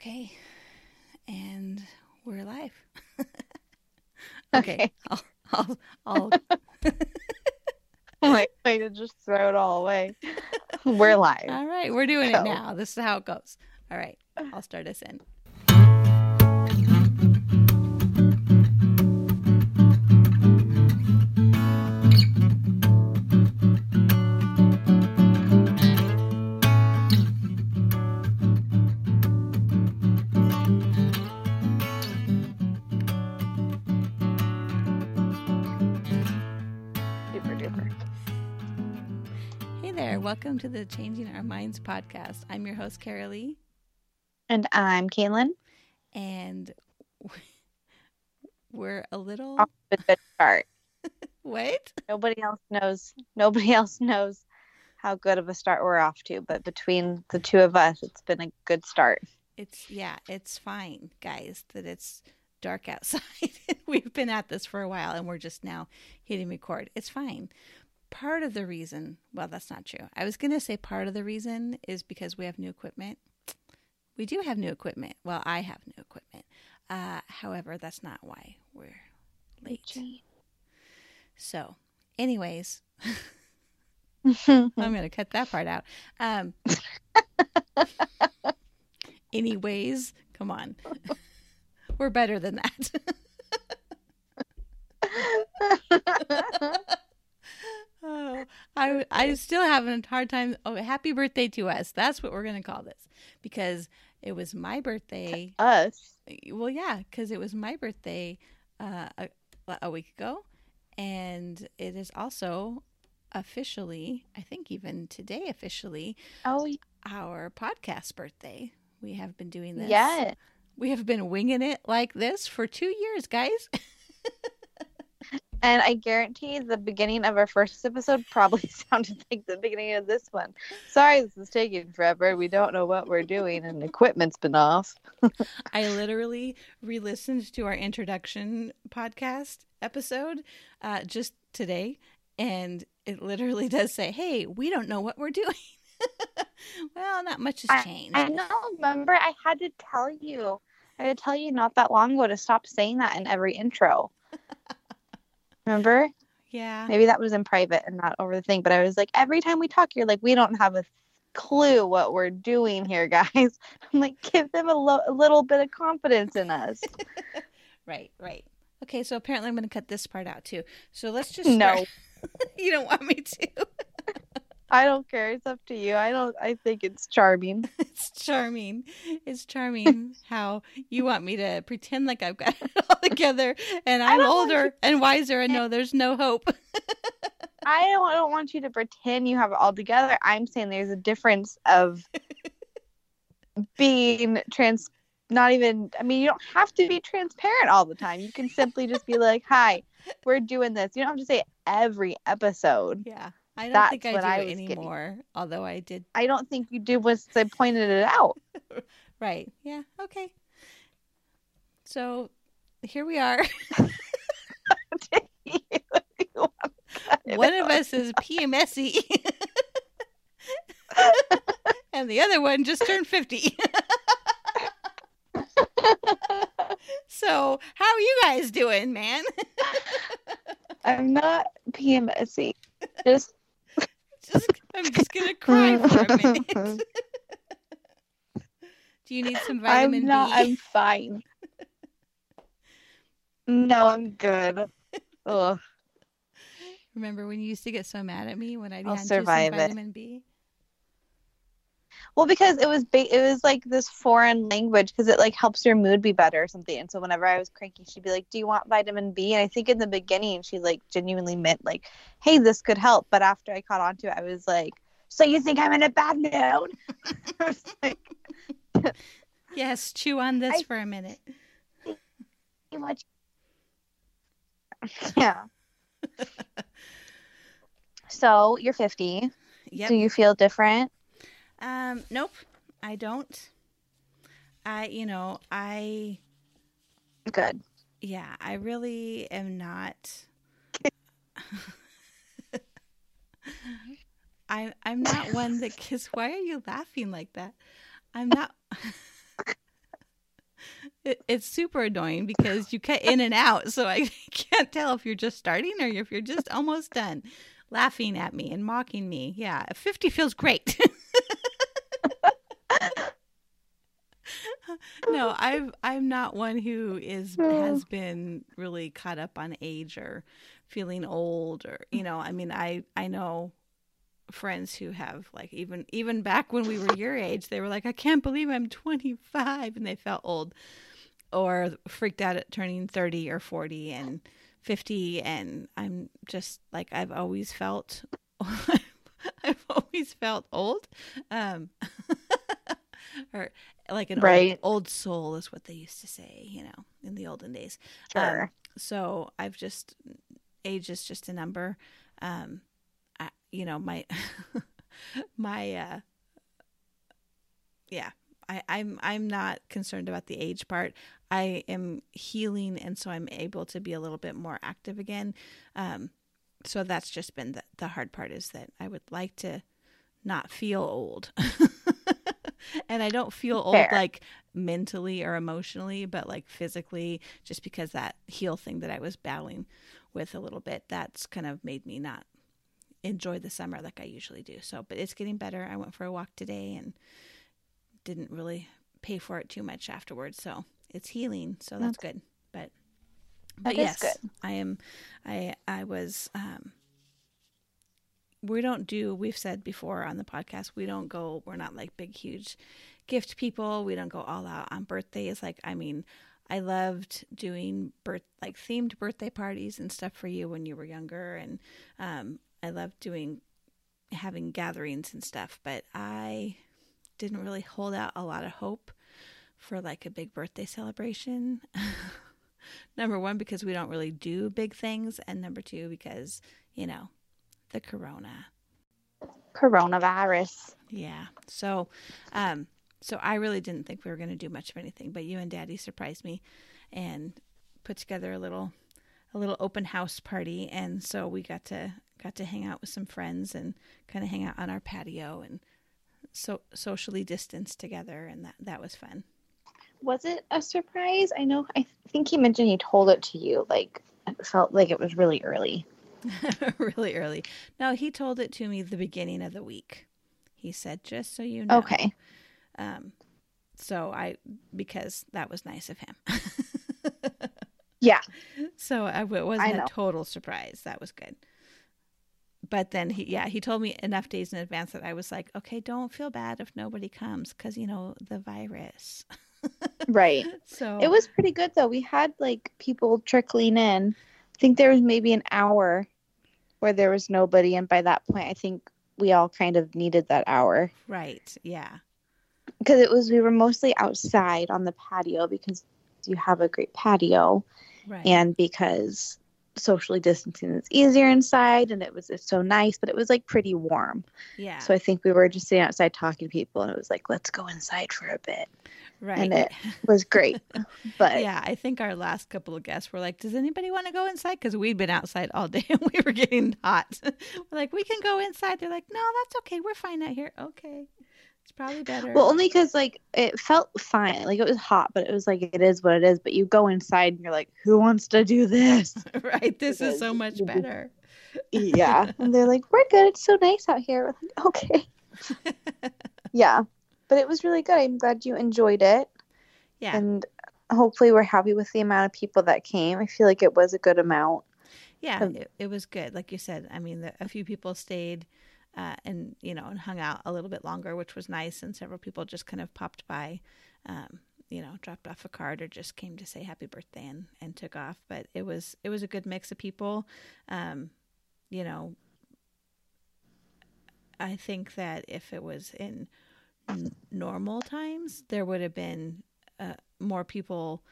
Okay. And we're live. okay. Okay. I'll, I'll, I'll, I'm like, way to just throw it all away. We're live. all right. We're doing Go. it now. This is how it goes. All right. I'll start us in. Welcome to the Changing Our Minds podcast. I'm your host, Karrilee. And I'm Kayelyn. And we're a little. Off to a good start. What? Nobody else knows. Nobody else knows how good of a start we're off to. But between the two of us, it's been a good start. It's, yeah, it's fine, guys, that it's dark outside. We've been at this for a while and we're just now hitting record. It's fine. Part of the reason, well, that's not true. I was going to say part of the reason is because we have new equipment. We do have new equipment. Well, I have new equipment. Uh, however, that's not why we're late. So, anyways, I'm going to cut that part out. Um, anyways, come on. We're better than that. I, still having a hard time. Oh, happy birthday to us. That's what we're going to call this because it was my birthday. us. Well, yeah, because it was my birthday uh, a, a week ago. And it is also officially, I think even today officially, Oh, our podcast birthday. We have been doing this. Yeah. We have been winging it like this for two years, guys. And I guarantee the beginning of our first episode probably sounded like the beginning of this one. Sorry, this is taking forever. We don't know what we're doing, and equipment's been off. I literally re listened to our introduction podcast episode uh, just today, and it literally does say, Hey, we don't know what we're doing. well, not much has changed. I know. Remember, I had to tell you. I had to tell you not that long ago to stop saying that in every intro. Remember? yeah. Maybe that was in private and not over the thing. But I was like, every time we talk, you're like, we don't have a clue what we're doing here, guys. I'm like, give them a, lo- a little bit of confidence in us. Right, right. Okay, so apparently I'm going to cut this part out too. So let's just. No. you don't want me to. I don't care. It's up to you. I don't. I think it's charming. It's charming. It's charming how you want me to pretend like I've got it all together and I'm older and wiser and know there's no hope. I don't, I don't want you to pretend you have it all together. I'm saying there's a difference of being trans. Not even. I mean, you don't have to be transparent all the time. You can simply just be like, "Hi, we're doing this." You don't have to say every episode. Yeah. I don't That's think I do I was getting. anymore, although I did. I don't think you did once I pointed it out. Right. Yeah. Okay. So here we are. One of us is PMSy, and the other one just turned 50. so, how are you guys doing, man? I'm not PMSy. Just just, I'm just going to cry for a minute. Do you need some vitamin I'm not. B? I'm fine. No, I'm good. Ugh. Remember when you used to get so mad at me when I had survive it. some vitamin B? Well, because it was ba- it was like this foreign language because it like helps your mood be better or something. And so whenever I was cranky, she'd be like, "Do you want vitamin B?" And I think in the beginning she like genuinely meant like, "Hey, this could help." But after I caught on to it, I was like, "So you think I'm in a bad mood?" Like, Yes, chew on this I- for a minute. "Too much." Yeah. so you're 50. Yep. Do you feel different? Um, nope, I don't. I, you know, I, Good. yeah, I really am not. I I'm not one that kiss. Why are you laughing like that? I'm not. it, it's super annoying because you cut in and out, so I can't tell if you're just starting or if you're just almost done, laughing at me and mocking me. Yeah, 50 feels great. No, I've I'm not one who is has been really caught up on age or feeling old or you know, I mean I I know friends who have like even even back when we were your age, they were like, I can't believe I'm 25 and they felt old or freaked out at turning 30 or 40 and 50 and I'm just like I've always felt I've always felt old. Um or like an Right. old, old soul is what they used to say, you know, in the olden days. Sure. Um, so I've just age is just a number. Um, I, you know, my my uh, yeah, I, I'm I'm not concerned about the age part. I am healing, and so I'm able to be a little bit more active again. Um, so that's just been the, the hard part is that I would like to not feel old. and I don't feel old Fair. like mentally or emotionally, but like physically, just because that heel thing that I was battling with a little bit, that's kind of made me not enjoy the summer like I usually do. So, but it's getting better. I went for a walk today and didn't really pay for it too much afterwards. So it's healing. So that's good. But, but yes, good. I am, I, I was, um, we don't do we've said before on the podcast we don't go we're not like big huge gift people. We don't go all out on birthdays. Like i mean i loved doing birth like themed birthday parties and stuff for you when you were younger. And um i loved doing having gatherings and stuff. But i didn't really hold out a lot of hope for like a big birthday celebration. Number one because we don't really do big things. And number two because you know the corona Coronavirus. yeah so um so i really didn't think we were going to do much of anything but you and daddy surprised me and put together a little a little open house party and so we got to got to hang out with some friends and kind of hang out on our patio and so socially distanced together and that that was fun Was it a surprise? I know. I think he mentioned he told it to you. Like it felt like it was really early. really early no he told it to me the beginning of the week he said just so you know Okay. um so i because that was nice of him Yeah. So I, it wasn't a total surprise. That was good. But then he, yeah, he told me enough days in advance that I was like, okay, don't feel bad if nobody comes because you know the virus. Right. So It was pretty good though. We had like people trickling in. I think there was maybe an hour where there was nobody, and by that point, I think we all kind of needed that hour right. Yeah. because it was we were mostly outside on the patio because you have a great patio, Right. and because socially distancing is easier inside, and it was it's so nice, but it was like pretty warm. yeah. So I think we were just sitting outside talking to people, and it was like, let's go inside for a bit. Right. and it was great, but yeah, I think our last couple of guests were like, "Does anybody want to go inside?" Because we'd been outside all day and we were getting hot. we're like, "We can go inside." They're like, "No, that's okay. We're fine out here." Okay, it's probably better. Well, only because like it felt fine. Like it was hot, but it was like it is what it is. But you go inside and you're like, who wants to do this? right. This is so much better. yeah, and they're like, we're good. It's so nice out here. We're like, okay. yeah, but it was really good. I'm glad you enjoyed it, Yeah. and hopefully we're happy with the amount of people that came. I feel like it was a good amount. Yeah, Um, it, it was good. Like you said, I mean, the, a few people stayed uh, and, you know, and hung out a little bit longer, which was nice. And several people just kind of popped by, um, you know, dropped off a card or just came to say happy birthday and, and took off. But it was, it was a good mix of people. Um, you know, I think that if it was in n- normal times, there would have been uh, more people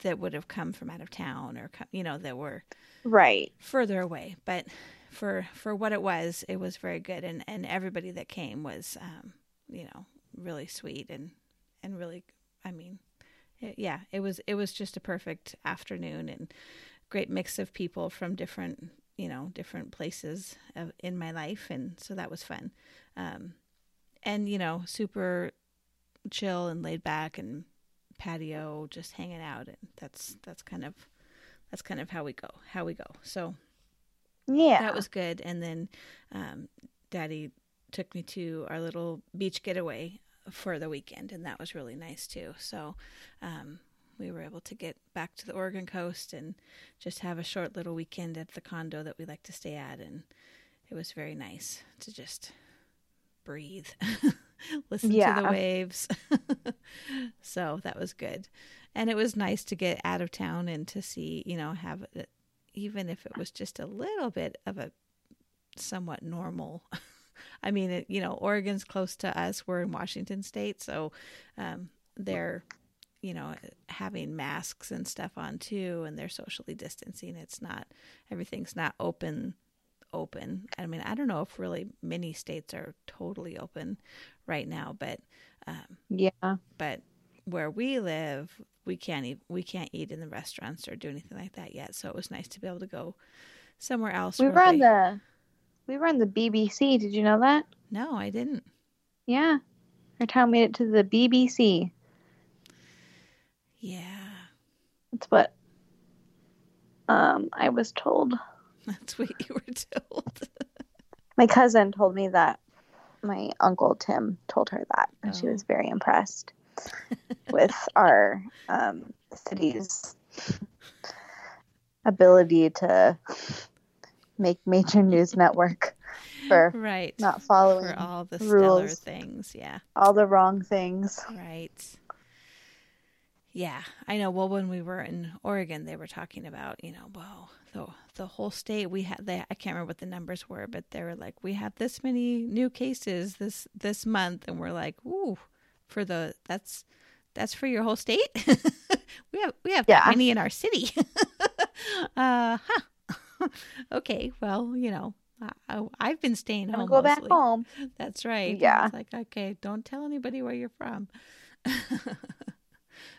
that would have come from out of town or, you know, that were Right. further away. But for for what it was it was very good. And and everybody that came was um you know really sweet and and really i mean it, yeah it was it was just a perfect afternoon and great mix of people from different you know different places of, in my life. And so that was fun. Um and you know super chill and laid back and patio, just hanging out, and that's that's kind of that's kind of how we go, how we go. So Yeah. that was good. And then um, Daddy took me to our little beach getaway for the weekend, and that was really nice too. So um, we were able to get back to the Oregon coast and just have a short little weekend at the condo that we like to stay at, and it was very nice to just breathe, listen to the waves. so that was good. And it was nice to get out of town and to see, you know, have even if it was just a little bit of a somewhat normal. I mean, it, you know, Oregon's close to us. We're in Washington State, so um, they're, you know, having masks and stuff on too, and they're socially distancing. It's not everything's not open open. I mean, I don't know if really many states are totally open right now, but um, yeah. but where we live, we can't eat, we can't eat in the restaurants or do anything like that yet. So it was nice to be able to go somewhere else. We were on they- the we were on the BBC. Did you know that? No, I didn't. Yeah. Our town made it to the BBC. Yeah, That's what um I was told. that's what you were told. My cousin told me that my uncle Tim told her that, and she Oh. was very impressed with our um, city's ability to make major news network for right. not following for all the stellar rules. things. Yeah. all the wrong things. Right. Yeah, I know. Well, when we were in Oregon, they were talking about, you know, well, the the whole state we had. They I can't remember what the numbers were, but they were like, we have this many new cases this this month, and we're like, ooh, for the that's that's for your whole state. we have we have that Yeah. many in our city. uh huh. okay, well, you know, I, I've been staying home. go back home. That's right. Yeah. It's like, okay, don't tell anybody where you're from.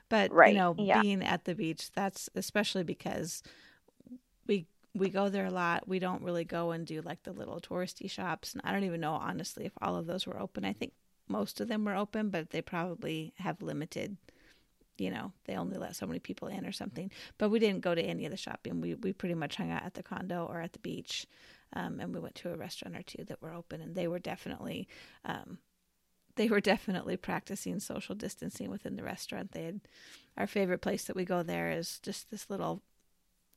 but Right, you know, yeah. being at the beach, that's especially because we go there a lot. We don't really go and do like the little touristy shops. And I don't even know honestly if all of those were open. I think most of them were open, but they probably have limited you know, they only let so many people in or something. But we didn't go to any of the shopping. We we pretty much hung out at the condo or at the beach. Um, and we went to a restaurant or two that were open and they were definitely um, they were definitely practicing social distancing within the restaurant. They had our favorite place that we go there is just this little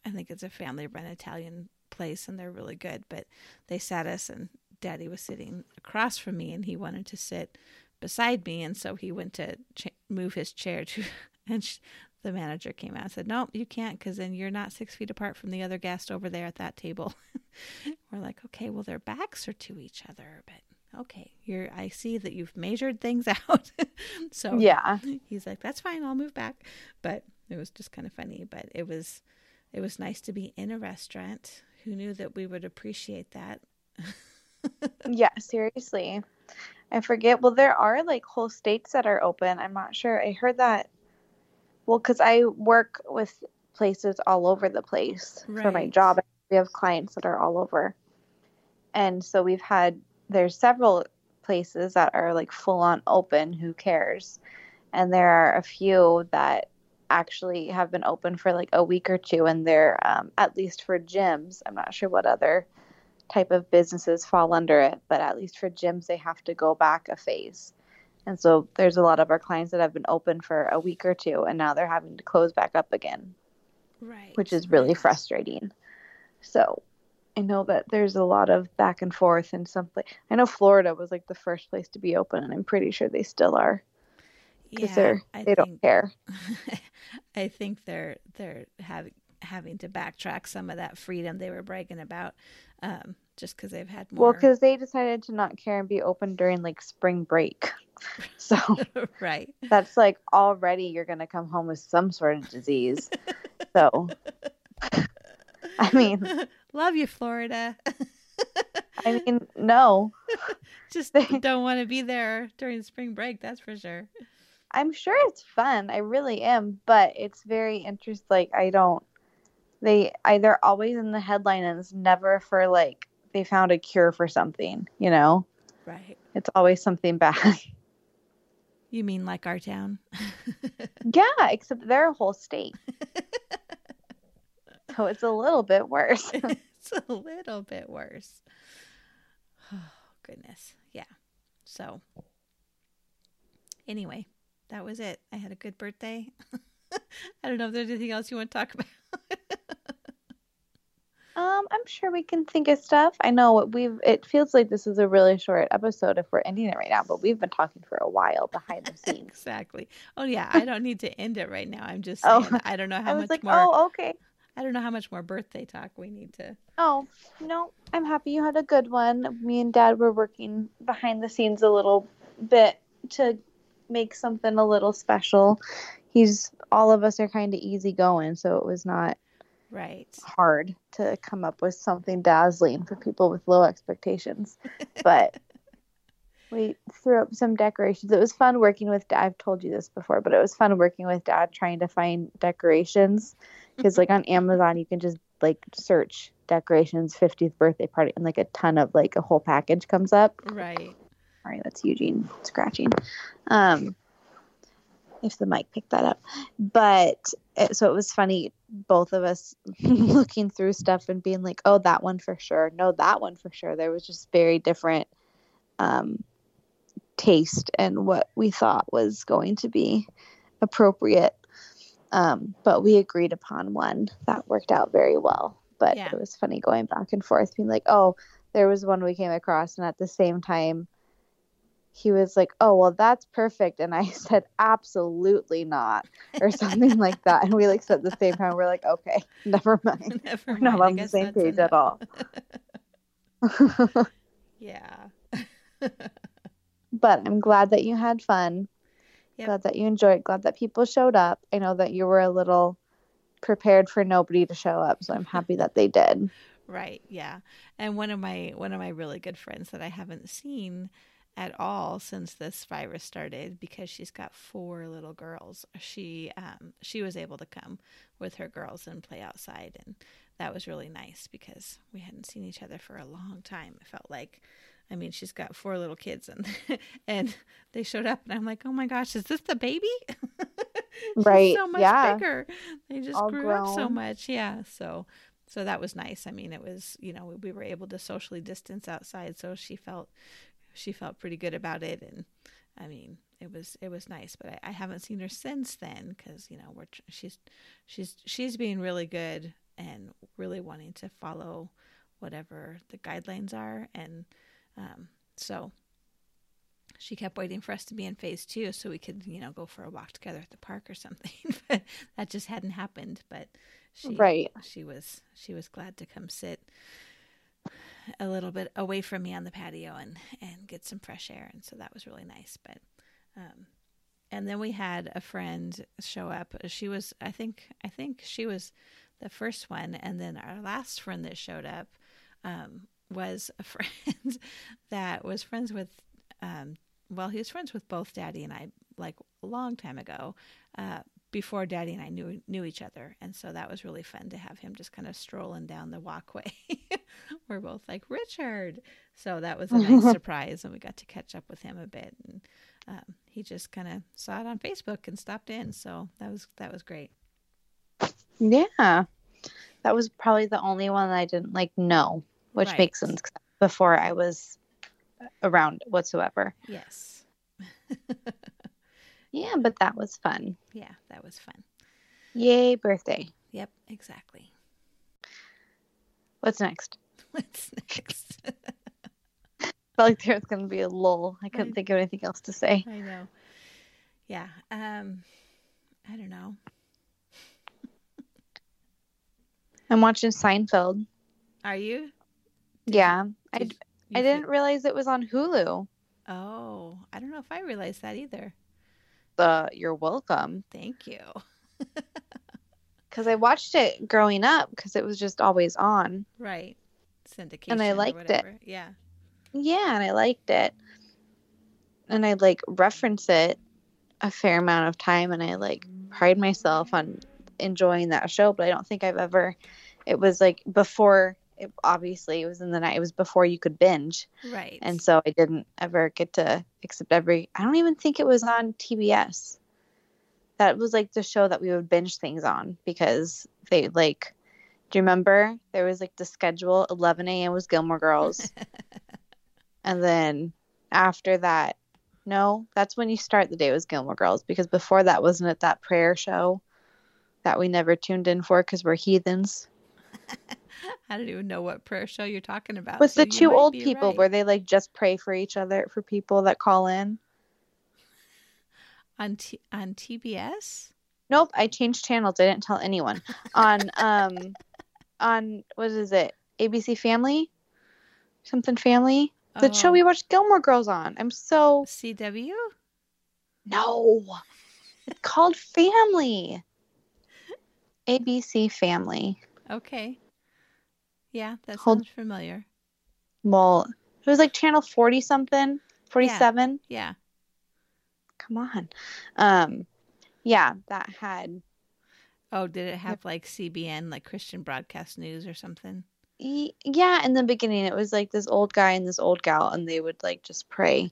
I think it's a family run Italian place and they're really good. But they sat us and daddy was sitting across from me and he wanted to sit beside me and so he went to ch- move his chair to and sh- the manager came out and said nope you can't because then you're not six feet apart from the other guest over there at that table we're like okay well their backs are to each other but okay you're i see that you've measured things out so Yeah. he's like that's fine i'll move back but it was just kind of funny but it was it was nice to be in a restaurant who knew that we would appreciate that Yeah, seriously. I forget. Well, there are like whole states that are open. I'm not sure. I heard that. Well, because I work with places all over the place for my job. We have clients that are all over. And so we've had, there's several places that are like full on open. Who cares? And there are a few that actually have been open for like a week or two. And they're, um, at least for gyms, I'm not sure what other type of businesses fall under it, but at least for gyms, they have to go back a phase. And so there's a lot of our clients that have been open for a week or two, and now they're having to close back up again, right which is really frustrating. So I know that there's a lot of back and forth and something. I know Florida was like the first place to be open, and I'm pretty sure they still are because they're I they don't care. I think they're they're having having to backtrack some of that freedom they were bragging about, um, just because they've had more. Well, because they decided to not care and be open during like spring break. So right, that's like already you're gonna come home with some sort of disease. so I mean, love you, Florida. I mean, no, just They- don't want to be there during spring break. That's for sure. I'm sure it's fun. I really am, but it's very interesting. Like I don't. They I they're always in the headline, and it's never for like they found a cure for something. You know, Right. it's always something bad. You mean like our town? Yeah, except they're a whole state. so it's a little bit worse. it's a little bit worse. Oh, goodness. Yeah. So, anyway, that was it. I had a good birthday. I don't know if there's anything else you want to talk about. um, I'm sure we can think of stuff. I know we've. It feels like this is a really short episode if we're ending it right now, but we've been talking for a while behind the scenes. exactly. Oh yeah, I don't need to end it right now. I'm just saying. Oh, I don't know how I was much like, more. Oh, okay. I don't know how much more birthday talk we need to. Oh no, I'm happy you had a good one. Me and Dad were working behind the scenes a little bit to make something a little special. He's all of us are kind of easygoing, so it was not right hard to come up with something dazzling for people with low expectations. but we threw up some decorations. It was fun working with Dad. I've told you this before, but it was fun working with Dad trying to find decorations because like on Amazon you can just like search decorations 50th birthday party and like a ton of like a whole package comes up. Right. Sorry, that's Eugene scratching. Um, if the mic picked that up, but it, so it was funny. Both of us looking through stuff and being like, "Oh, that one for sure. No, that one for sure." There was just very different um, taste and what we thought was going to be appropriate. Um, but we agreed upon one that worked out very well. But yeah. it was funny going back and forth, being like, "Oh, there was one we came across," and at the same time he was like, "Oh, well, that's perfect," and I said, "Absolutely not," or something like that. And we like said at the same time, we're like, "Okay, never mind. Never we're not on the same page enough. at all." yeah. but I'm glad that you had fun. Yep. Glad that you enjoyed. Glad that people showed up. I know that you were a little prepared for nobody to show up, so I'm happy that they did. Right. Yeah. And one of my one of my really good friends that I haven't seen at all since this virus started because she's got four little girls. She um, she was able to come with her girls and play outside, and that was really nice because we hadn't seen each other for a long time. It felt like, I mean, she's got four little kids, and and they showed up, and I'm like, oh my gosh, is this the baby? right, so much yeah. bigger. They just All grew grown. up so much, yeah. So so that was nice. I mean, it was you know we were able to socially distance outside, so she felt she felt pretty good about it and i mean it was it was nice but i, I haven't seen her since then because you know we're she's she's she's being really good and really wanting to follow whatever the guidelines are and um, so she kept waiting for us to be in phase two so we could you know go for a walk together at the park or something but that just hadn't happened but she right. she was she was glad to come sit a little bit away from me on the patio and and get some fresh air and so that was really nice but um and then we had a friend show up. She was i think i think she was the first one and then our last friend that showed up um, was a friend that was friends with um, well he was friends with both daddy and i like a long time ago uh, before daddy and i knew knew each other and so that was really fun to have him just kind of strolling down the walkway we're both like Richard. So that was a nice surprise, and we got to catch up with him a bit. And um, he just kind of saw it on Facebook and stopped in. So that was that was great. Yeah, that was probably the only one I didn't like know, which right. makes sense before I was around whatsoever. Yes. yeah, but that was fun. Yeah, that was fun. Yay, birthday. Yep, exactly. What's next? What's next? felt like there was going to be a lull. I couldn't I, think of anything else to say. I know. Yeah. Um, I don't know. I'm watching Seinfeld. Are you? Did yeah. You, I, I didn't realize it was on Hulu. Oh, I don't know if I realized that either. Uh, you're welcome. Thank you. Because I watched it growing up because it was just always on. Right syndication and I liked it. Yeah. Yeah, and I liked it. And I like reference it a fair amount of time and I like pride myself on enjoying that show, but I don't think I've ever it was like before it, obviously it was in the night it was before you could binge. Right. And so i didn't ever get to except every i don't even think it was on tbs that was like the show that we would binge things on because they like do you remember? There was like the schedule 11 a.m was gilmore girls. And then after that no that's when you start the day was gilmore girls because before that wasn't it that prayer show that we never tuned in for because we're heathens I don't even know what prayer show you're talking about. with so the two old people right. where they like just pray for each other for people that call in on T- on TBS. Nope, I changed channels. I didn't tell anyone. on um on what is it? ABC Family? Something Family? The show Oh, we watched Gilmore Girls on. I'm so CW. no. It's called Family. ABC Family. Okay. Yeah, that sounds familiar. Well, it was like channel 40 something, 47. Yeah. Come on. Um yeah, that had Oh, did it have like CBN, like Christian Broadcast News or something? Yeah in the beginning it was like this old guy and this old gal and they would like just pray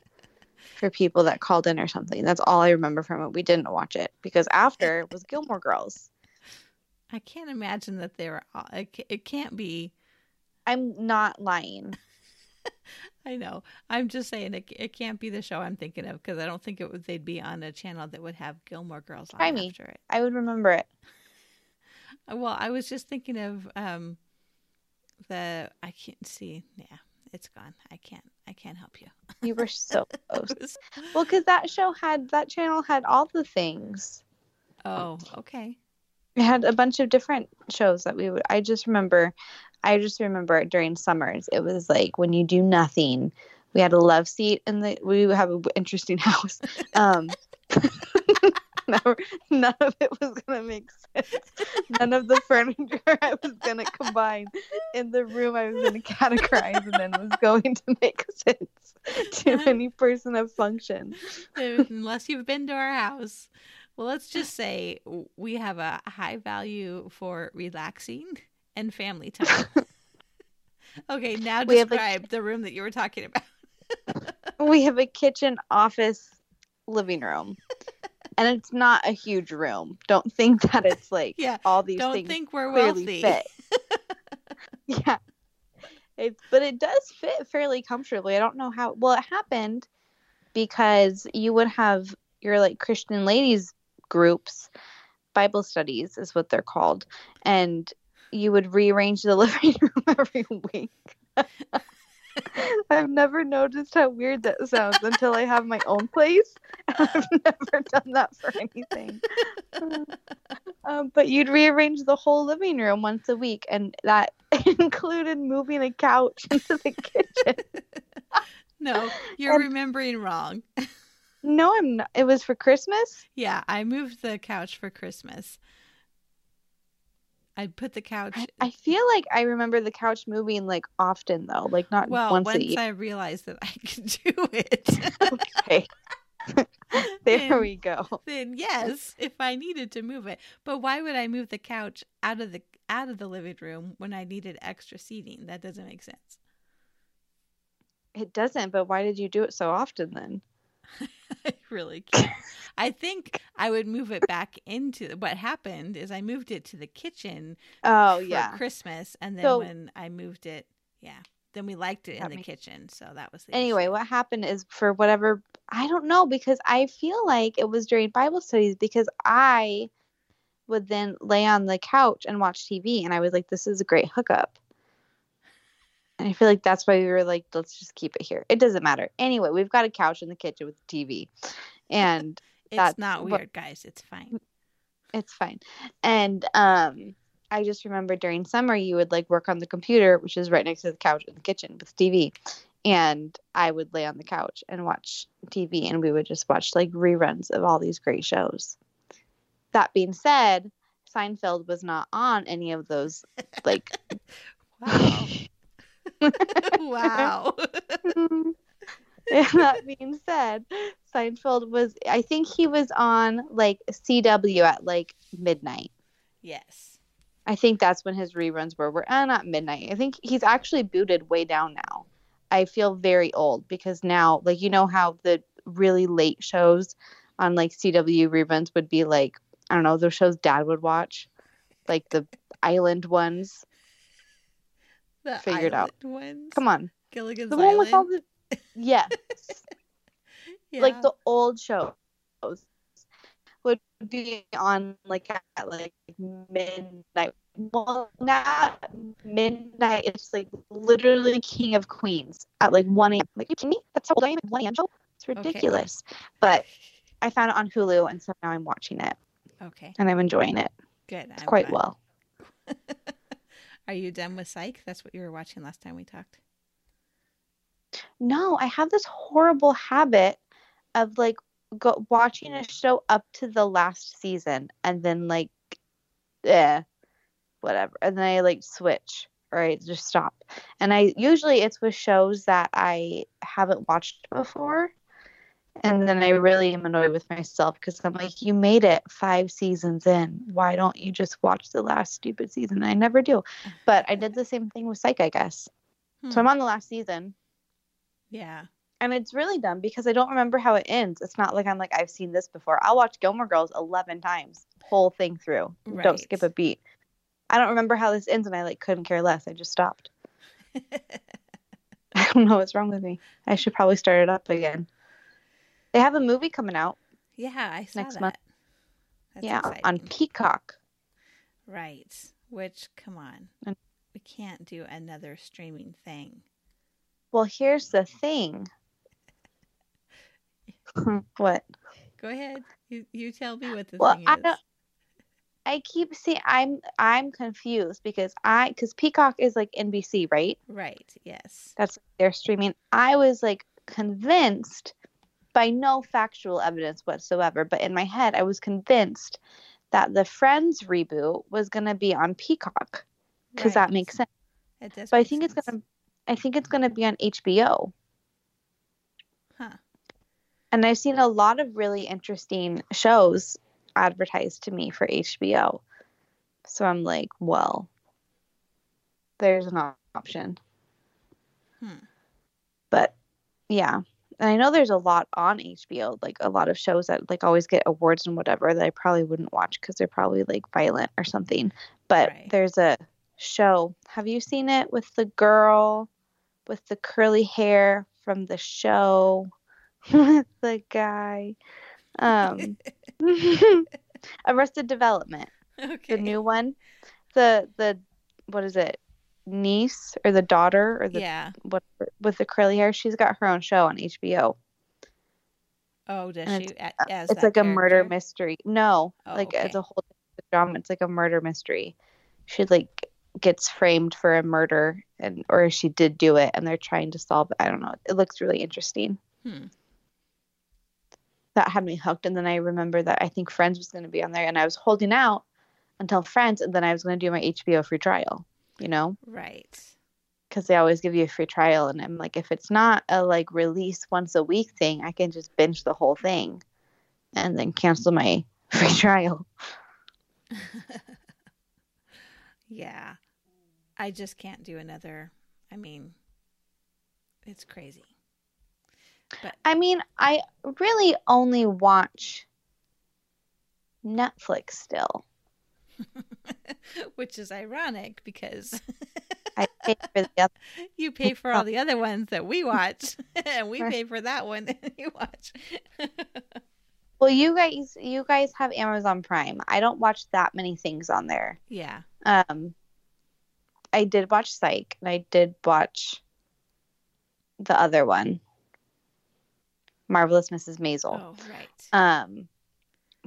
for people that called in or something that's all i remember from it we didn't watch it because after it was gilmore girls I can't imagine that they were. all- It, it can't be. I'm not lying I know. I'm just saying it. It can't be the show I'm thinking of because I don't think it would. They'd be on a channel that would have Gilmore Girls on Try me. after it. i would remember it Uh, Well, I was just thinking of um, the. I can't see. Yeah, it's gone. I can't. I can't help you. you were so close well because that show had that channel had all the things oh, okay. it had a bunch of different shows that we would i just remember i just remember during summers. It was like when you do nothing. We had a love seat and the we have an interesting house. Um none of it was gonna make sense. None of the furniture i was gonna combine in the room i was gonna categorize and then was going to make sense to any person of function. Unless you've been to our house. Well, let's just say we have a high value for relaxing and family time. okay, now We have a- describe the room that you were talking about. we have a kitchen office living room and it's not a huge room don't think that it's like Yeah, all these things. Don't think we're wealthy. fit yeah it's but it does fit fairly comfortably i don't know how well it happened because you would have your like christian ladies groups bible studies is what they're called and you would rearrange the living room every week I've never noticed how weird that sounds until I have my own place. I've never done that for anything. um, but you'd rearrange the whole living room once a week, and that included moving a couch into the kitchen. No, you're And- remembering wrong. No, I'm not. It was for Christmas. Yeah, I moved the couch for Christmas. I put the couch. I, I feel like I remember the couch moving like often though, like not well, once, once. I realized that I could do it, Okay. there Then- we go. then yes, if I needed to move it. But why would I move the couch out of the out of the living room when I needed extra seating? That doesn't make sense. It doesn't, but why did you do it so often then? I really can't. I think I would move it back into what happened is I moved it to the kitchen Oh for yeah. Christmas and then So- when I moved it, yeah. Then we liked it in the makes- kitchen, so that was the Anyway, issue. what happened is for whatever I don't know because I feel like it was during Bible studies because I would then lay on the couch and watch TV and I was like this is a great hookup. And I feel like that's why we were like let's just keep it here. It doesn't matter. Anyway, we've got a couch in the kitchen with a TV. And It's not weird, guys. It's fine. it's fine. And um I just remember during summer you would like work on the computer, which is right next to the couch in the kitchen with TV. And I would lay on the couch and watch TV and we would just watch like reruns of all these great shows. That being said, Seinfeld was not on any of those like Wow. wow. And that being said, Seinfeld was I think he was on like CW at like midnight. yes. I think that's when his reruns were. Were uh, not midnight. I think he's actually booted way down now. I feel very old because now, like you know how the really late shows on like CW reruns would be like I don't know those shows Dad would watch, like the Island ones. The Figured out. Ones. Come on, Gilligan's the Island. one with all the yes, yeah. like the old shows would be on like at like midnight. Well, not midnight. It's like literally King of Queens at like one a.m. Like you kidding me? That's how old I am. at One a.m. show. It's Okay. ridiculous. But I found it on Hulu, and so now I'm watching it, okay. and I'm enjoying it Good. I'm quite glad. well. Are you done with Psych? That's what you were watching last time we talked. No, I have this horrible habit of like go watching a show up to the last season and then like eh, whatever. And then I like switch or I just stop. And I usually it's with shows that I haven't watched before. And then I really am annoyed with myself because I'm like, you made it five seasons in. Why don't you just watch the last stupid season? I never do. But I did the same thing with Psych, I guess. So Hmm. I'm on the last season Yeah. and it's really dumb because I don't remember how it ends. It's not like I'm like I've seen this before. I'll watch Gilmore Girls eleven times, whole thing through. Don't skip a beat. I don't remember how this ends, and I like couldn't care less. I just stopped. I don't know what's wrong with me. I should probably start it up again. They have a movie coming out, Yeah, I saw Next that. month. That's yeah, on. Peacock. Right. Which, come on. We can't do another streaming thing. Well, here's the thing. what? Go ahead. You you tell me what the Well, thing I is. don't- I keep seeing. I'm I'm confused because I because Peacock is like NBC, right? Right. Yes. that's their streaming. I was like convinced by no factual evidence whatsoever, but in my head, I was convinced that the Friends reboot was going to be on Peacock because that makes sense. It does. But I think it's going to, I think it's going to be on HBO. Huh. And I've seen a lot of really interesting shows advertised to me for HBO. So I'm like, well, there's an option. Hmm. But yeah. And I know there's a lot on HBO, like a lot of shows that like always get awards and whatever that I probably wouldn't watch because they're probably like violent or something. But Right. there's a show. Have you seen it with the girl with the curly hair from the show with the guy? Um, Arrested Development, okay. the new one. The the what is it? Niece or the daughter or the yeah. what with the curly hair? She's got her own show on HBO. Oh, does and she? it's that like a murder mystery. No, Oh, like okay. it's a whole drama. It's like a murder mystery. She like gets framed for a murder, and or she did do it, and they're trying to solve it. I don't know. It looks really interesting. Hmm. That had me hooked, and then I remember that I think Friends was going to be on there, and I was holding out until Friends, and then I was going to do my HBO free trial. You know, Right. because they always give you a free trial, and I'm like, if it's not a like release once a week thing, I can just binge the whole thing, and then cancel my free trial. yeah. I just can't do another. I mean, it's crazy. But I mean, I really only watch Netflix still. Which is ironic because I pay for the other. you pay for all the other ones that we watch, and we pay for that one that you watch. Well, you guys, you guys have Amazon Prime. I don't watch that many things on there. yeah. Um, I did watch Psych, and I did watch the other one, Marvelous Mrs. Maisel. Oh, right. Um,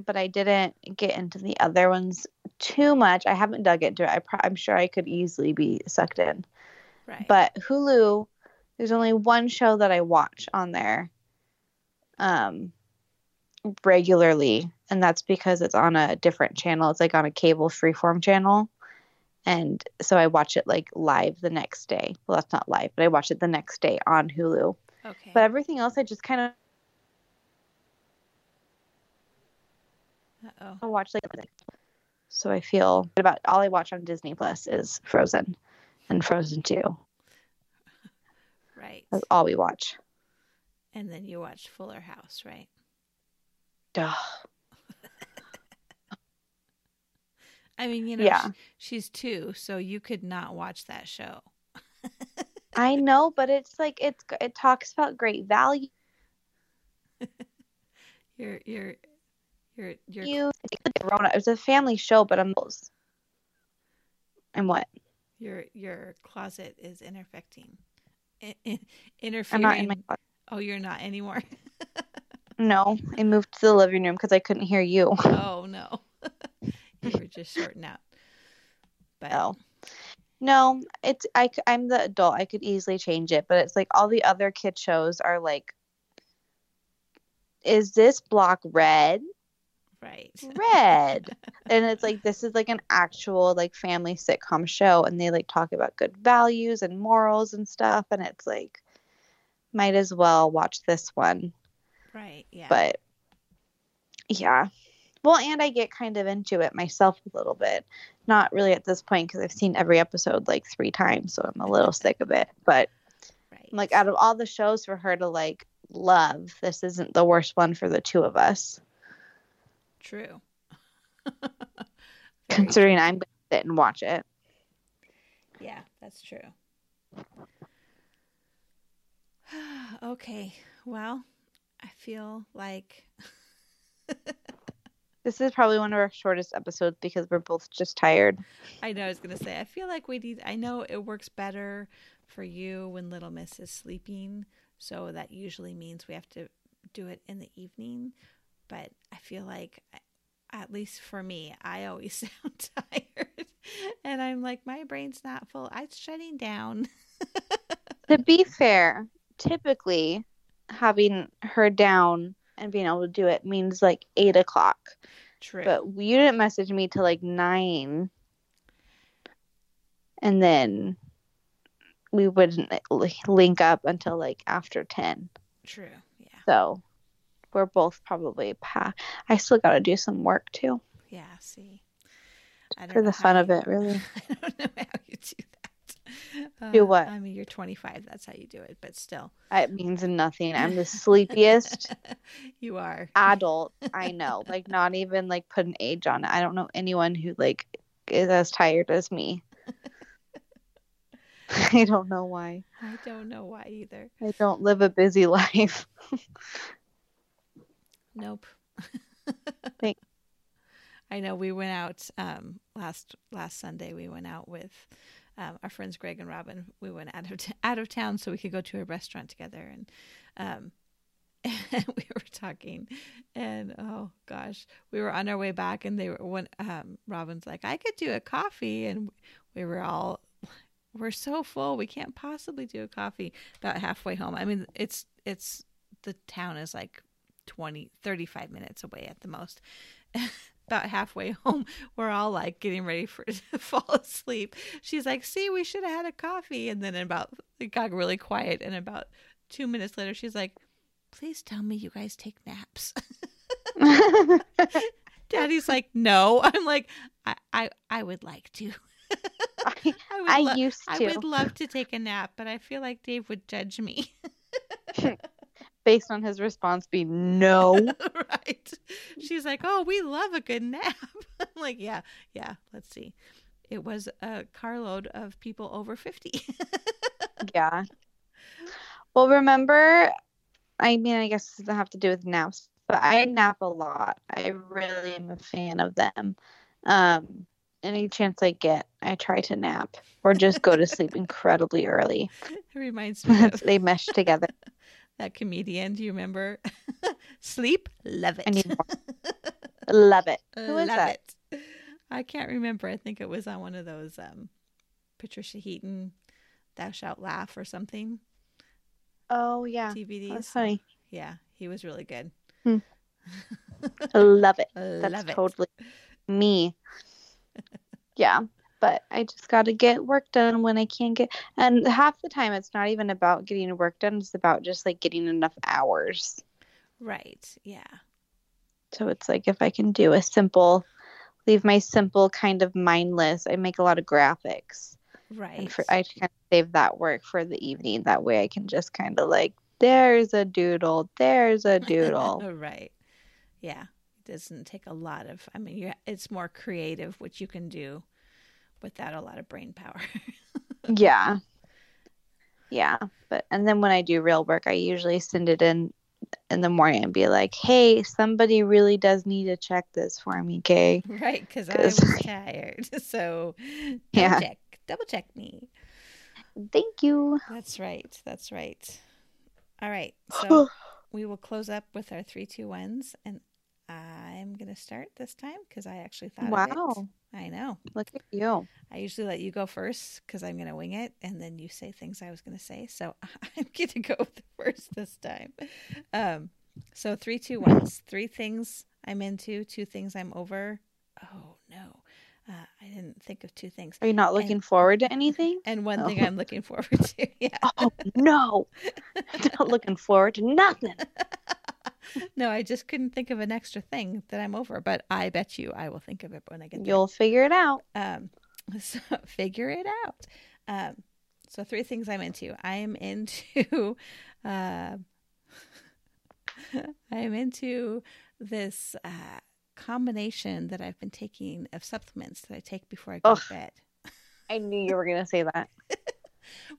but I didn't get into the other ones too much. I haven't dug into it. I pro- I'm sure I could easily be sucked in. right. But Hulu, there's only one show that I watch on there um regularly, and that's because it's on a different channel. It's like on a cable freeform channel. And so I watch it like live the next day. Well, that's not live, but I watch it the next day on Hulu. okay. But everything else I just kind of Uh-oh. watch like so I feel about all I watch on Disney Plus is Frozen and Frozen 2. Right. That's all we watch. And then you watch Fuller House, right? Duh. I mean, you know, Yeah. sh- she's two, so you could not watch that show. I know, but it's like it's it talks about great value. You're you're you're you're grown up. It's a family show, but I'm and what? your your closet is interfecting. I- I- I'm not in my closet. Oh, you're not anymore. No, I moved to the living room because I couldn't hear you. oh no. you were just shorting out. But No. No, it's I'm the adult. I could easily change it, but it's like all the other kid shows are like, is this block red? Right. Red. and it's like this is like an actual like family sitcom show, and they like talk about good values and morals and stuff, and it's like, might as well watch this one. Right. Yeah. But yeah. Well, and I get kind of into it myself a little bit. Not really at this point because I've seen every episode like three times, so I'm a little sick of it. But right. Like, out of all the shows for her to like love, this isn't the worst one for the two of us. True. Considering I'm going to sit and watch it. Yeah, that's true. okay. Well, I feel like This is probably one of our shortest episodes because we're both just tired. I know I was going to say I feel like we need I know it works better for you when little miss is sleeping, so that usually means we have to do it in the evening, but I feel like at least for me, I always sound tired. And I'm like my brain's not full. It's shutting down. To be fair, typically having her down and being able to do it means like eight o'clock. True. But you didn't message me till like nine. And then we wouldn't li- link up until like after 10. True. Yeah. So we're both probably pa- I still got to do some work too Yeah, see. I don't for the fun of it, really. I don't know how you do that. Do uh, what? I mean, you're 25. That's how you do it, but still. It means nothing. I'm the sleepiest you are. adult I know. Like, not even like put an age on it. I don't know anyone who like is as tired as me. I don't know why. I don't know why either. I don't live a busy life. Nope. Thank- I know we went out um, last last Sunday. We went out with um, our friends Greg and Robin. We went out of t- out of town so we could go to a restaurant together, and um, and we were talking, and oh gosh, we were on our way back, and they were when um, Robin's like, "I could do a coffee," and we were all. We're so full, we can't possibly do a coffee. About halfway home, I mean, it's it's the town is like 20 35 minutes away at the most. About halfway home we're all like getting ready for to fall asleep. She's like see we should have had a coffee. And then about it got really quiet and about two minutes later she's like please tell me you guys take naps. Daddy's like no. I'm like i i, I would like to. I, I, would I lo- used I to, would love to take a nap but i feel like dave would judge me based on his response being no. right. She's like, "Oh, we love a good nap." I'm like, "Yeah, yeah. Let's see." It was a carload of people over fifty. yeah. Well, remember, I mean, I guess it doesn't have to do with naps, but I nap a lot. I really am a fan of them. Um, any chance I get, I try to nap or just go to sleep incredibly early. it reminds me of they mesh together. That comedian. Do you remember? Sleep, love it. I need more. Love it. Who is love that? it. I can't remember. I think it was on one of those um, Patricia Heaton, "Thou Shalt Laugh" or something Oh yeah, DVDs. that's funny. Yeah, he was really good. Love it. That's love it. totally me. yeah, but I just got to get work done when I can get. And half the time, it's not even about getting work done. It's about just like getting enough hours. Right. Yeah. So it's like if I can do a simple, leave my simple kind of mindless. I make a lot of graphics, Right. and for I kind of save that work for the evening. That way, I can just kind of like, there's a doodle, there's a doodle. right. Yeah, it doesn't take a lot of. I mean, you it's more creative, which you can do without a lot of brain power. yeah. Yeah, but and then when I do real work, I usually send it in in the morning and be like, "Hey, somebody really does need to check this for me, Kay." Right, because I was tired, so double yeah. check, double check me. Thank you. That's right. That's right. All right, so we will close up with our three, two, ones, and I'm gonna start this time because I actually thought. Wow. I know. Look at you. I usually let you go first because I'm going to wing it, and then you say things I was going to say. So I'm going to go with the first this time. Um, so three, two, ones. Three things I'm into. Two things I'm over. Oh no, uh, I didn't think of two things. Are you not looking and, forward to anything? And one thing I'm looking forward to. Yeah. Oh no, not looking forward to nothing. no, I just couldn't think of an extra thing that I'm over, but I bet you I will think of it when I get there. You'll figure it out. Um, so figure it out. Um, so three things I'm into. I am into, uh, I am into this uh, combination that I've been taking of supplements that I take before I go Ugh, to bed. I knew you were going to say that.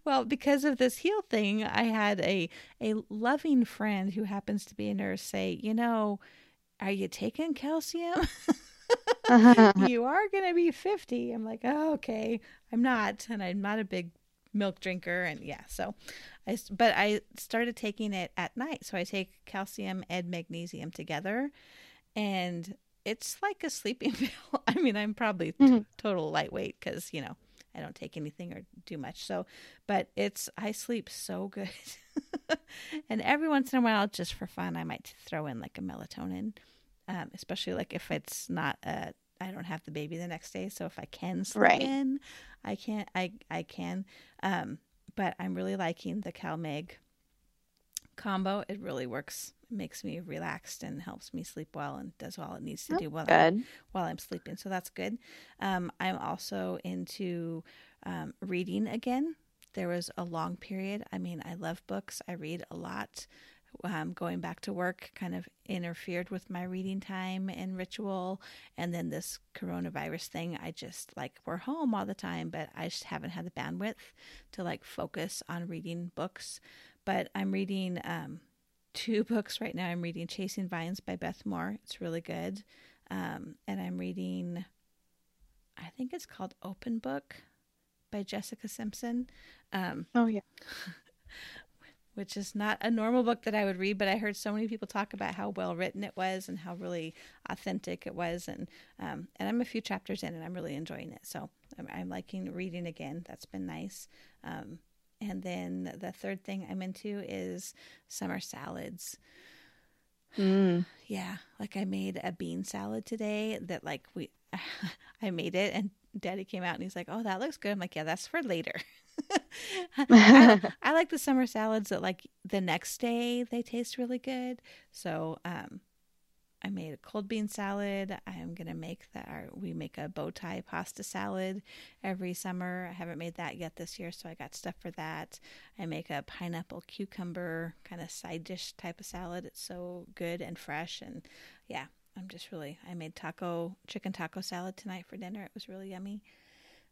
Well, because of this heel thing, I had a a loving friend who happens to be a nurse say, "You know, are you taking calcium?" you are going to be 50. I'm like, oh, okay. I'm not. And I'm not a big milk drinker. And yeah, so I, but I started taking it at night. So I take calcium and magnesium together. And it's like a sleeping pill. I mean, I'm probably mm-hmm. t- total lightweight because, you know, I don't take anything or do much. So, but it's, I sleep so good. and every once in a while, just for fun, I might throw in like a melatonin, um, especially like if it's not a, I don't have the baby the next day. So if I can sleep right. in, I can't, I, I can. Um, but I'm really liking the CalMag combo. It really works. It makes me relaxed and helps me sleep well and does all it needs to do while I'm, while I'm sleeping. So that's good. Um, I'm also into um, reading again. There was a long period. I mean, I love books. I read a lot. Um, going back to work kind of interfered with my reading time and ritual. And then this coronavirus thing, I just like, we're home all the time, but I just haven't had the bandwidth to like focus on reading books but I'm reading um, two books right now. I'm reading Chasing Vines by Beth Moore. It's really good. Um, and I'm reading, I think it's called Open Book by Jessica Simpson. Um, oh, yeah. which is not a normal book that I would read, but I heard so many people talk about how well written it was and how really authentic it was, and um, and I'm a few chapters in and I'm really enjoying it. So I'm, I'm liking reading again. That's been nice. Um, and then the third thing I'm into is summer salads. Mm. Yeah, like I made a bean salad today that like we I made it and daddy came out and he's like, "Oh, that looks good." I'm like, "Yeah, that's for later." I, I, like the summer salads that like the next day they taste really good. So, um I made a cold bean salad. I am gonna make that. We make a bow tie pasta salad every summer. I haven't made that yet this year, so I got stuff for that. I make a pineapple cucumber kind of side dish type of salad. It's so good and fresh, and yeah, I'm just really. I made taco chicken taco salad tonight for dinner. It was really yummy.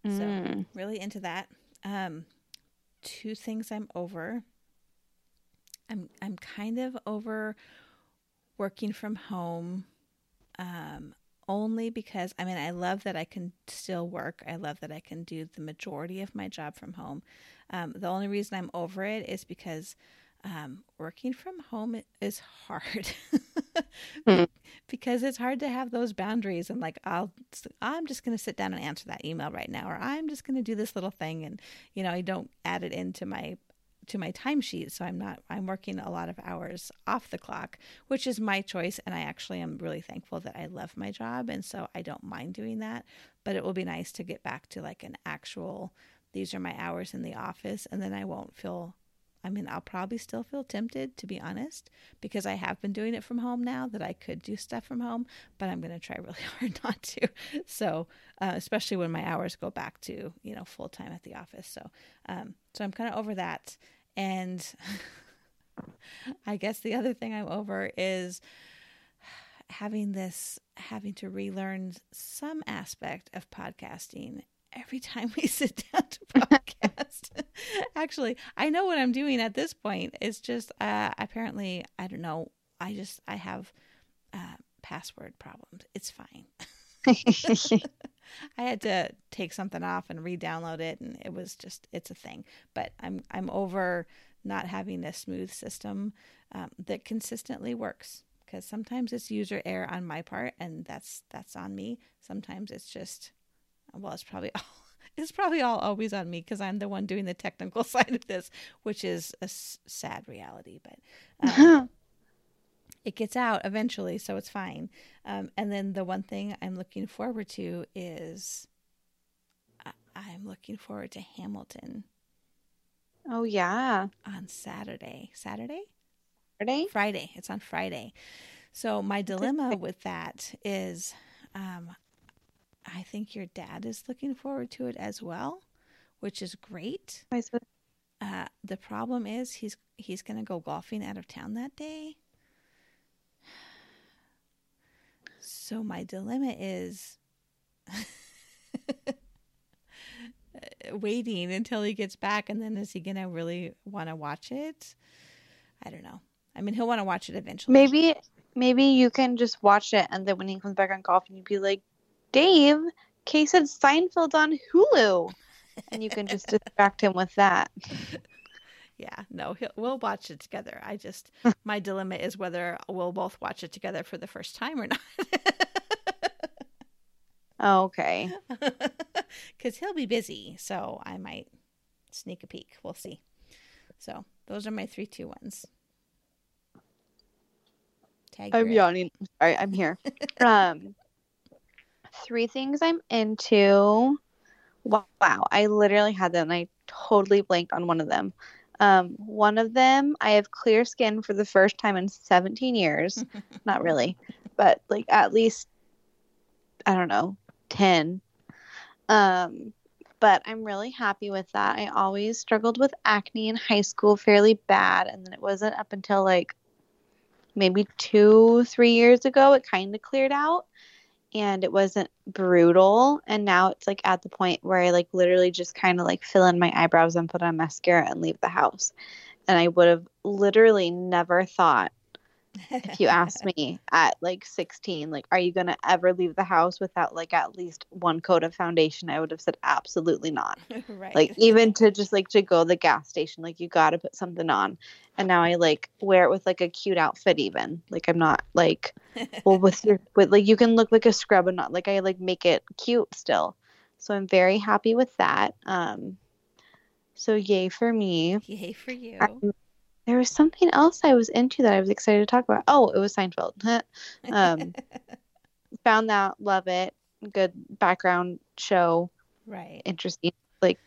Mm. So really into that. Um, two things I'm over. I'm I'm kind of over working from home um, only because I mean, I love that I can still work. I love that I can do the majority of my job from home. Um, the only reason I'm over it is because um, working from home is hard mm. because it's hard to have those boundaries and like I'll I'm just going to sit down and answer that email right now or I'm just going to do this little thing and you know I don't add it into my to my timesheet so i'm not i'm working a lot of hours off the clock which is my choice and i actually am really thankful that i love my job and so i don't mind doing that but it will be nice to get back to like an actual these are my hours in the office and then i won't feel I mean, I'll probably still feel tempted, to be honest, because I have been doing it from home now that I could do stuff from home, but I'm going to try really hard not to. So, uh, especially when my hours go back to, you know, full time at the office. So, um, so I'm kind of over that. And I guess the other thing I'm over is having this, having to relearn some aspect of podcasting every time we sit down to podcast. Actually, I know what I'm doing at this point. It's just uh, apparently, I don't know. I just, I have uh, password problems. It's fine. I had to take something off and re-download it, and it was just it's a thing. But I'm I'm over not having a smooth system um, that consistently works because sometimes it's user error on my part, and that's that's on me. Sometimes it's just well, it's probably all it's probably all always on me because I'm the one doing the technical side of this, which is a s- sad reality. But um, it gets out eventually, so it's fine. Um, and then the one thing I'm looking forward to is I- I'm looking forward to Hamilton Oh yeah. on Saturday. Saturday? Friday? Friday. It's on Friday. So my dilemma with that is um, I think your dad is looking forward to it as well, which is great. Uh, the problem is he's he's going to go golfing out of town that day. So my dilemma is waiting until he gets back and then is he going to really want to watch it? I don't know. I mean, he'll want to watch it eventually. Maybe maybe you can just watch it and then when he comes back on golf and you'd be like, Dave, Kay said Seinfeld on Hulu. And you can just distract him with that. Yeah, no, he'll, we'll watch it together. I just, my dilemma is whether we'll both watch it together for the first time or not. Oh, okay. Because he'll be busy, so I might sneak a peek. We'll see. So those are my three, two, ones. Tag I'm yawning. Sorry, I'm here. um, three things I'm into. Wow, I literally had them. And I totally blanked on one of them. Um, one of them, I have clear skin for the first time in 17 years. Not really, but like at least I don't know, 10. Um, but I'm really happy with that. I always struggled with acne in high school fairly bad, and then it wasn't up until like maybe two, three years ago, it kind of cleared out and it wasn't brutal. And now it's like at the point where I like literally just kind of like fill in my eyebrows and put on mascara and leave the house. And I would have literally never thought if you asked me at like 16 like are you going to ever leave the house without like at least one coat of foundation? I would have said absolutely not. Right. like even to just like to go to the gas station like you got to put something on. And now i like wear it with like a cute outfit even. Like i'm not like well with your with like you can look like a scrub and not like i like make it cute still. So i'm very happy with that. Um so yay for me. Yay for you. Um, there was something else I was into that I was excited to talk about. Oh, it was Seinfeld. um, found that, love it. Good background show, right. interesting. Like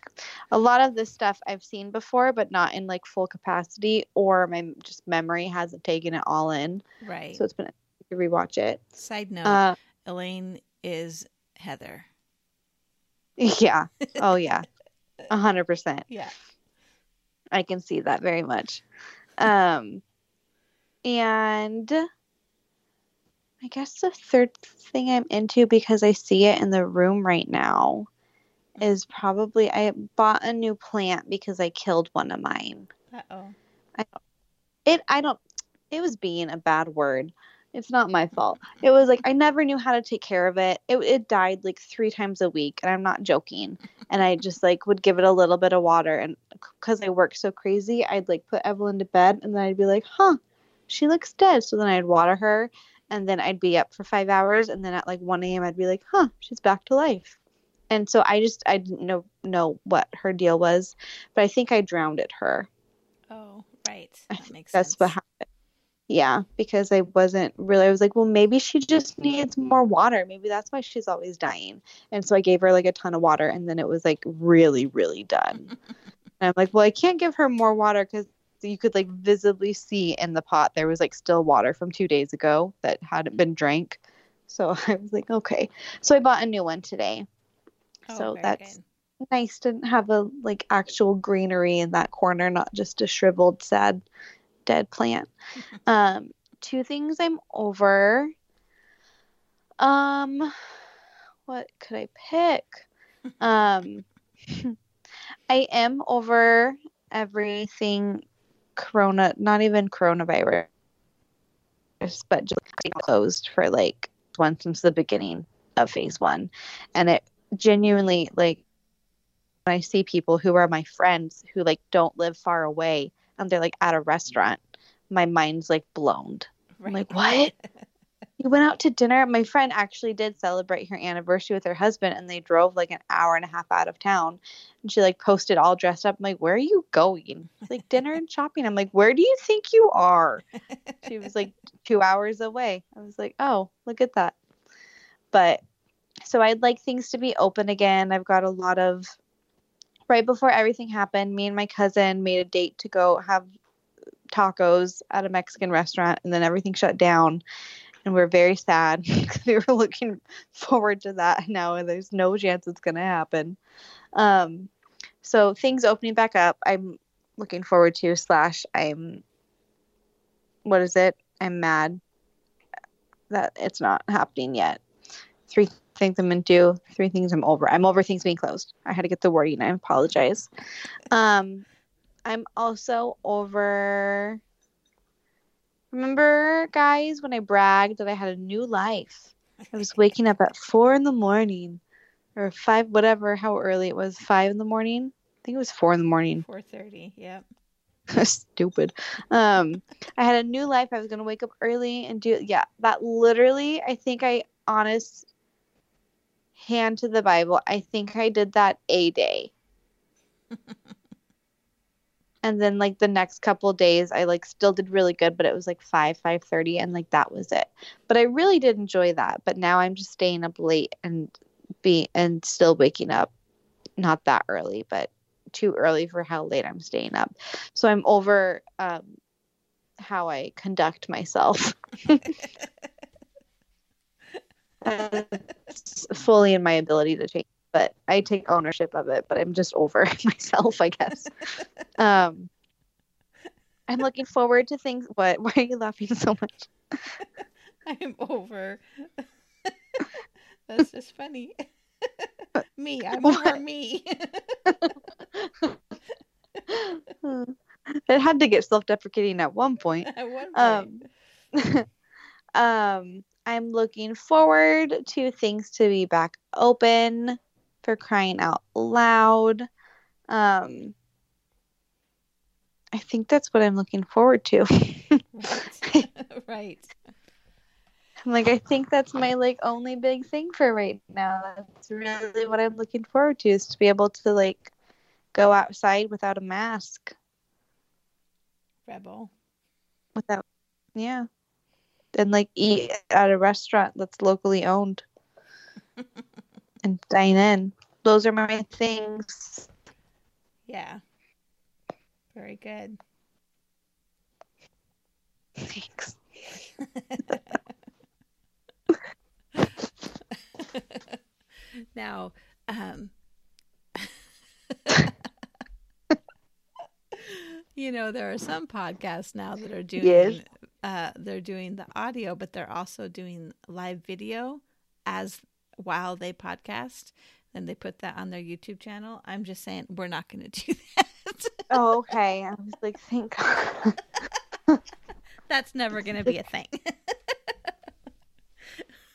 a lot of this stuff I've seen before, but not in like full capacity, or my just memory hasn't taken it all in. Right. So it's been to rewatch it. Side note Uh, Elaine is Heather. yeah. Oh yeah. A hundred percent. Yeah. I can see that very much. Um, and I guess the third thing I'm into because I see it in the room right now is probably I bought a new plant because I killed one of mine. Uh oh. It I don't it was being a bad word. It's not my fault. It was like I never knew how to take care of it. It it died like 3 times a week and I'm not joking. And I just like would give it a little bit of water and cuz I work so crazy, I'd like put Evelyn to bed and then I'd be like, "Huh, she looks dead." So then I'd water her and then I'd be up for 5 hours and then at like 1 a.m. I'd be like, "Huh, she's back to life." And so I just I didn't know know what her deal was, but I think I drowned her. Oh, right. That makes That's sense. what happened. Yeah, because I wasn't really. I was like, well, maybe she just needs more water. Maybe that's why she's always dying. And so I gave her like a ton of water, and then it was like really, really done. and I'm like, well, I can't give her more water because you could like visibly see in the pot there was like still water from two days ago that hadn't mm. been drank. So I was like, okay. So I bought a new one today. Oh, so that's good. nice to have a like actual greenery in that corner, not just a shriveled, sad, dead plant. um, two things I'm over. Um, what could I pick? um, I am over everything corona, not even coronavirus, but just closed for like one since the beginning of phase one. And it genuinely, like, when I see people who are my friends who like don't live far away and they're like at a restaurant, my mind's like blown. I'm like, what? you went out to dinner. My friend actually did celebrate her anniversary with her husband, and they drove like an hour and a half out of town. And she like posted all dressed up. I'm like, where are you going? It's like dinner and shopping. I'm like, where do you think you are? She was like two hours away. I was like, oh, look at that. But so I'd like things to be open again. I've got a lot of right before everything happened, me and my cousin made a date to go have tacos at a Mexican restaurant and then everything shut down and we're very sad because we were looking forward to that now and there's no chance it's going to happen. Um, so things opening back up i'm looking forward to slash i'm what is it? I'm mad that it's not happening yet. Three things i'm into three things i'm over i'm over things being closed i had to get the wording i apologize um i'm also over Remember, guys, when I bragged that I had a new life? I was waking up at four in the morning or five, whatever, how early it was, five in the morning. I think it was four in the morning. Four thirty. Yep. Stupid. Um, I had a new life. I was gonna wake up early and do yeah. That literally, I think I honest hand to the Bible. I think I did that a day. and then like the next couple days i like still did really good but it was like 5 5.30 and like that was it but i really did enjoy that but now i'm just staying up late and be and still waking up not that early but too early for how late i'm staying up so i'm over um, how i conduct myself fully in my ability to change but I take ownership of it. But I'm just over myself, I guess. um, I'm looking forward to things. What? Why are you laughing so much? I'm over. That's just funny. me, I'm what? over me. it had to get self-deprecating at one point. At one point. Um, um, I'm looking forward to things to be back open for crying out loud. Um, I think that's what I'm looking forward to. right. right. I'm like, I think that's my like only big thing for right now. That's really what I'm looking forward to is to be able to like go outside without a mask. Rebel. Without, yeah, and like eat at a restaurant that's locally owned and dine in. Those are my things. Yeah. Very good. Thanks. now, um, you know, there are some podcasts now that are doing yes. Uh, they're doing the audio, but they're also doing live video as while they podcast and they put that on their YouTube channel. I'm just saying we're not going to do that. oh, okay. I was like, thank God. That's never going to be a thing.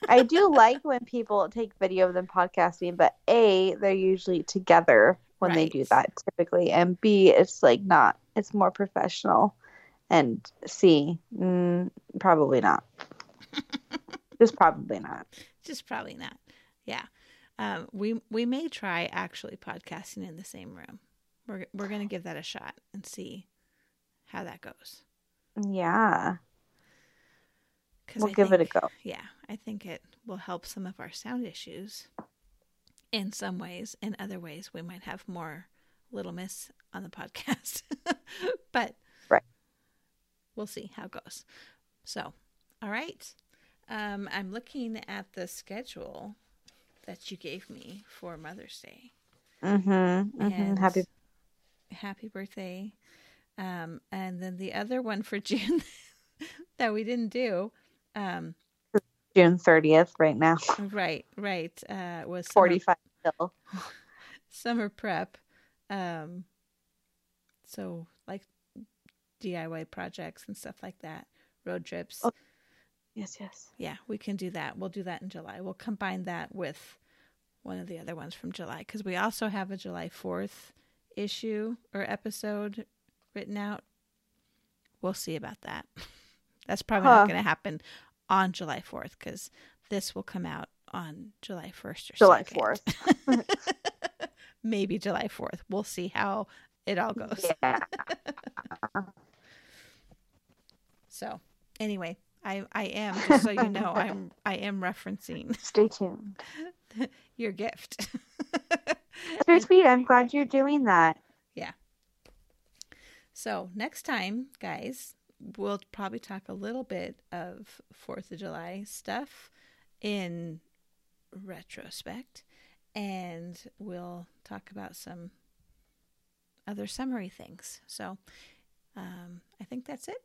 I do like when people take video of them podcasting, but A, they're usually together when right. they do that typically, and B, it's like not, it's more professional, and C, mm, probably not. Just probably not. Just probably not. Yeah. Um, we we may try actually podcasting in the same room. We're we're gonna give that a shot and see how that goes. Yeah. We'll I give think, it a go. Yeah, I think it will help some of our sound issues in some ways. In other ways, we might have more Little Miss on the podcast. but. We'll see how it goes. So, all right. Um, I'm looking at the schedule that you gave me for Mother's Day. Mm-hmm. mm-hmm. Happy happy birthday. Um, and then the other one for June that we didn't do. Um, June 30th right now. Right, right. Uh, was summer, 45 still. summer prep. Um, so DIY projects and stuff like that, road trips. Oh. Yes, yes. Yeah, we can do that. We'll do that in July. We'll combine that with one of the other ones from July because we also have a July 4th issue or episode written out. We'll see about that. That's probably Huh. not going to happen on July 4th because this will come out on July 1st or July 2nd. 4th. Maybe July 4th. We'll see how it all goes. Yeah. So, anyway, I I am just so you know, I'm I am referencing Stay tuned. your gift. So sweet. I'm glad you're doing that. Yeah. So, next time, guys, we'll probably talk a little bit of 4th of July stuff in retrospect, and we'll talk about some other summary things. So, um, I think that's it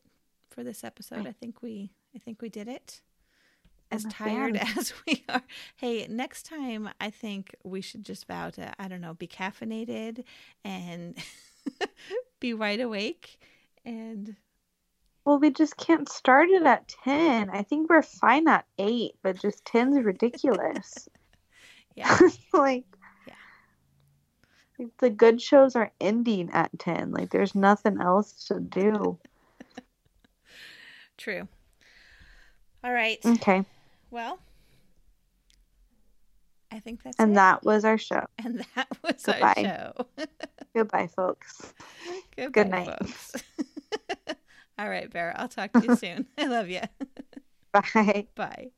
for this episode. I think we I think we did it. As tired fan. as we are. Hey, next time I think we should just vow to I don't know, be caffeinated and be wide awake and Well, we just can't start it at 10. I think we're fine at 8, but just 10's ridiculous. yeah like, Yeah. like, the good shows are ending at 10. Like, there's nothing else to do. True all right Okay. well i think that's it. And it that was our show. and that was Goodbye. our show Goodbye, folks. Goodbye, night. folks all right bear i'll talk to you soon i love you Bye. bye